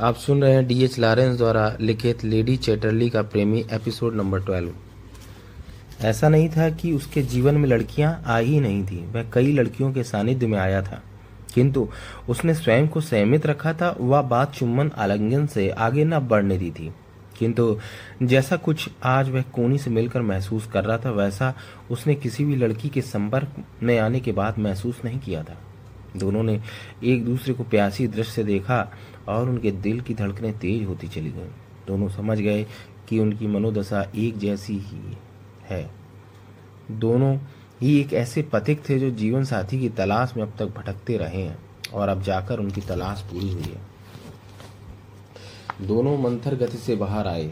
आप सुन रहे हैं डी एच लॉरेंस द्वारा लिखित लेडी चैटरली का प्रेमी एपिसोड नंबर ट्वेल्व। ऐसा नहीं था कि उसके जीवन में लड़कियाँ आ ही नहीं थी। वह कई लड़कियों के सानिध्य में आया था। किंतु उसने स्वयं को संयमित रखा था, वह बात चुम्बन आलिंगन से आगे न बढ़ने दी थी। किंतु जैसा कुछ आज वह कोनी से मिलकर महसूस कर रहा था, वैसा उसने किसी भी लड़की के संपर्क में आने के बाद महसूस नहीं किया था। दोनों ने एक दूसरे को प्यासी दृश्य से देखा और उनके दिल की धड़कनें तेज होती चली गईं। दोनों समझ गए कि उनकी मनोदशा एक जैसी ही है। दोनों ही एक ऐसे पथिक थे जो जीवन साथी की तलाश में अब तक भटकते रहे हैं और अब जाकर उनकी तलाश पूरी हुई है। दोनों मंथर गति से बाहर आए।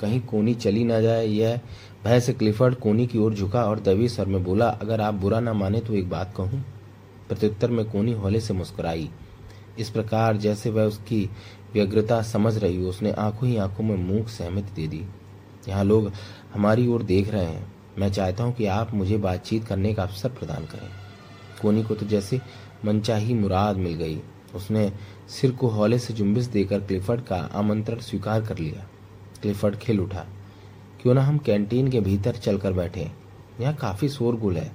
कहीं कोनी चली ना जाए, यह भय से क्लिफर्ड कोनी की ओर झुका और दबी सर में बोला, अगर आप बुरा ना माने तो एक बात कहूँ प्रत्युत्तर में कोनी होले से मुस्कुराई। इस प्रकार जैसे वह उसकी व्यग्रता समझ रही हो, उसने आँखों ही आँखों में मूक सहमति दे दी। यहाँ लोग हमारी ओर देख रहे हैं। मैं चाहता हूँ कि आप मुझे बातचीत करने का अवसर प्रदान करें। कोनी को तो जैसे मनचाही मुराद मिल गई। उसने सिर को हौले से जुम्बिस देकर क्लिफर्ड का आमंत्रण स्वीकार कर लिया। क्लिफर्ड खिल उठा। क्यों ना हम कैंटीन के भीतर चलकर बैठे। यहाँ काफ़ी शोरगुल है।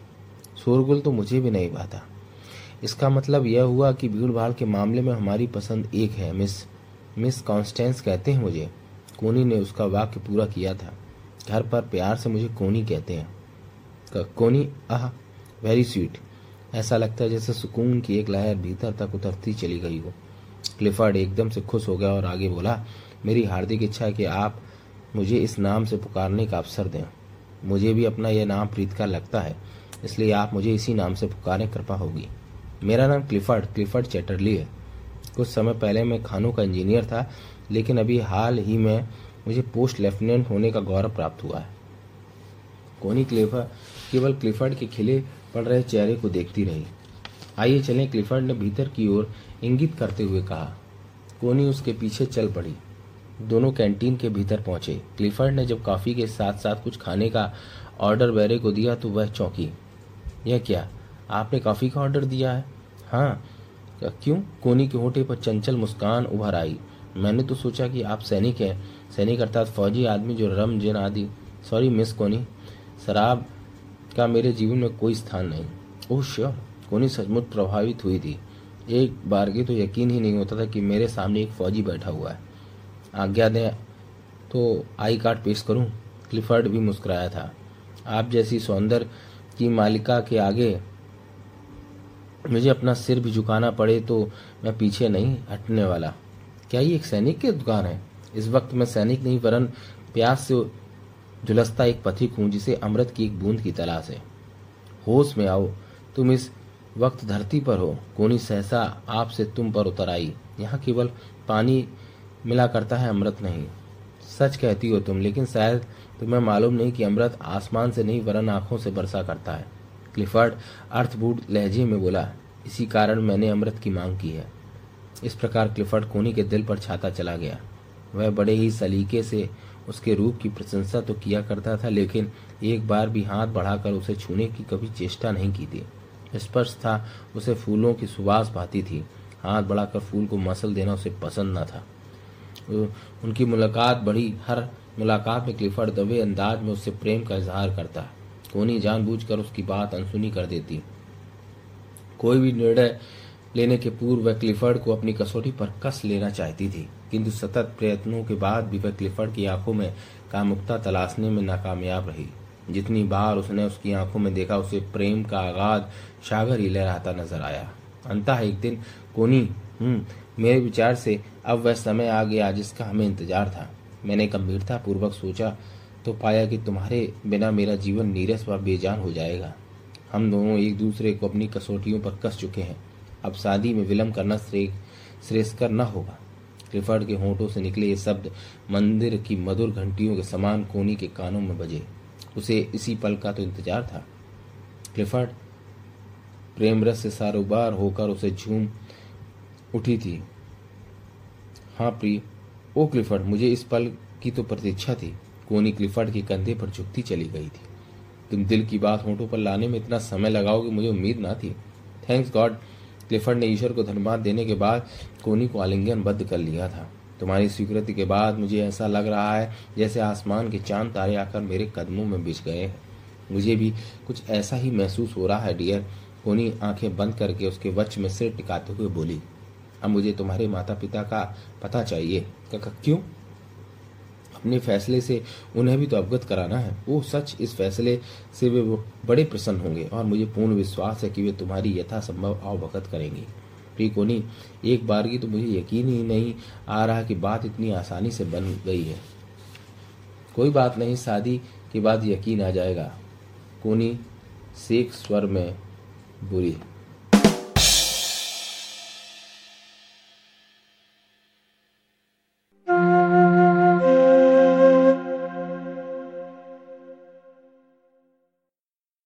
शोरगुल तो मुझे भी नहीं पाता इसका मतलब यह हुआ कि भीड़ भाड़ के मामले में हमारी पसंद एक है, मिस। मिस कॉन्स्टेंस कहते हैं मुझे। कोनी ने उसका वाक्य पूरा किया था। घर पर प्यार से मुझे कोनी कहते हैं। कोनी, आह वेरी स्वीट ऐसा लगता है जैसे सुकून की एक लहर भीतर तक उतरती चली गई हो। क्लिफर्ड एकदम से खुश हो गया और आगे बोला, मेरी हार्दिक इच्छा है कि आप मुझे इस नाम से पुकारने का अवसर दें। मुझे भी अपना यह नाम प्रीत का लगता है, इसलिए आप मुझे इसी नाम से पुकारें, कृपा होगी। मेरा नाम क्लिफर्ड क्लिफर्ड चैटरली है। कुछ समय पहले मैं खानों का इंजीनियर था, लेकिन अभी हाल ही में मुझे पोस्ट लेफ्टिनेंट होने का गौरव प्राप्त हुआ है। कोनी क्लिफर, केवल क्लिफर्ड के खिले पड़ रहे चेहरे को देखती रही। आइए चलें, क्लिफर्ड ने भीतर की ओर इंगित करते हुए कहा। कोनी उसके पीछे चल पड़ी। दोनों कैंटीन के भीतर पहुँचे। क्लिफर्ड ने जब कॉफ़ी के साथ साथ कुछ खाने का ऑर्डर बैरे को दिया तो वह चौंकी। यह क्या? आपने कॉफ़ी का ऑर्डर दिया है। हाँ क्यों? कोनी के होठे पर चंचल मुस्कान उभर आई। मैंने तो सोचा कि आप सैनिक हैं। सैनिक अर्थात फौजी आदमी जो रम, जिन आदि। सॉरी मिस कोनी। शराब का मेरे जीवन में कोई स्थान नहीं। ओह श्योर कोनी सचमुच प्रभावित हुई थी। एक बार की तो यकीन ही नहीं होता था कि मेरे सामने एक फौजी बैठा हुआ है। आज्ञा दें तो आई कार्ड पेश करूँ? क्लिफर्ड भी मुस्कुराया था। आप जैसी सौंदर्य की मालिका के आगे मुझे अपना सिर भी झुकाना पड़े तो मैं पीछे नहीं हटने वाला। क्या ये एक सैनिक की दुकान है? इस वक्त मैं सैनिक नहीं, वरन प्यास से झुलसता एक पथिक हूँ, जिसे अमृत की एक बूंद की तलाश है। होश में आओ, तुम इस वक्त धरती पर हो। कोनी सहसा आपसे तुम पर उतर आई। यहाँ केवल पानी मिला करता है, अमृत नहीं। सच कहती हो तुम, लेकिन शायद तुम्हें मालूम नहीं कि अमृत आसमान से नहीं, वरन आँखों से बरसा करता है। क्लिफर्ड अर्थबूढ़ लहजे में बोला, इसी कारण मैंने अमृत की मांग की है। इस प्रकार क्लिफर्ड कोनी के दिल पर छाता चला गया। वह बड़े ही सलीके से उसके रूप की प्रशंसा तो किया करता था, लेकिन एक बार भी हाथ बढ़ाकर उसे छूने की कभी चेष्टा नहीं की थी। स्पर्श था, उसे फूलों की सुबास भाती थी। हाथ बढ़ाकर फूल को मसल देना उसे पसंद न था। उनकी मुलाकात बड़ी, हर मुलाकात में क्लिफर्ड दबे अंदाज में उससे प्रेम का इजहार करता। कोनी जानबूझकर उसकी बात अनसुनी कर देती। कोई भी निर्णय लेने के पूर्व वह क्लिफर्ड को अपनी कसौटी पर कस लेना चाहती थी, किंतु सतत प्रयत्नों के बाद भी वह क्लिफर्ड की आँखों में कामुकता तलाशने में नाकामयाब रही। जितनी बार उसने उसकी आँखों में देखा, उसे प्रेम का आगाज़ सागर ही लहराता नज़र आया। अंतः एक दिन कोनी हम्म मेरे विचार से अब वह समय आ गया जिसका हमें इंतज़ार था। मैंने गंभीरता पूर्वक सोचा तो पाया कि तुम्हारे बिना मेरा जीवन नीरस व बेजान हो जाएगा। हम दोनों एक दूसरे को अपनी कसौटियों पर कस चुके हैं। अब शादी में विलम्ब करना श्रेष्ठकर न होगा। क्लिफर्ड के होठों से निकले ये शब्द मंदिर की मधुर घंटियों के समान कोनी के कानों में बजे। उसे इसी पल का तो इंतज़ार था। क्लिफर्ड प्रेम रस से सारोबार होकर उसे झूम उठी थी। हाँ प्रिय ओ क्लिफर्ड मुझे इस पल की तो प्रतीक्षा थी। कोनी क्लिफर्ड के कंधे पर झुकती चली गई थी। तुम दिल की बात होठों पर लाने में इतना समय लगाओगे मुझे उम्मीद ना थी। थैंक्स गॉड क्लिफर्ड ने ईश्वर को धन्यवाद देने के बाद कोनी को आलिंगन बद्ध कर लिया था। तुम्हारी स्वीकृति के बाद मुझे ऐसा लग रहा है जैसे आसमान के चाँद तारे आकर मेरे कदमों में बिछ गए हैं। मुझे भी कुछ ऐसा ही महसूस हो रहा है डियर कोनी आँखें बंद करके उसके वच में सिर टिकाते हुए बोली, अब मुझे तुम्हारे माता पिता का पता चाहिए। क्यों? अपने फैसले से उन्हें भी तो अवगत कराना है। वो सच इस फैसले से वे बड़े प्रसन्न होंगे और मुझे पूर्ण विश्वास है कि वे तुम्हारी यथासंभव अवगत करेंगे। प्री कोनी एक बार की तो मुझे यकीन ही नहीं आ रहा कि बात इतनी आसानी से बन गई है। कोई बात नहीं, शादी के बाद यकीन आ जाएगा। कोनी, सेक स्वर में बुरी।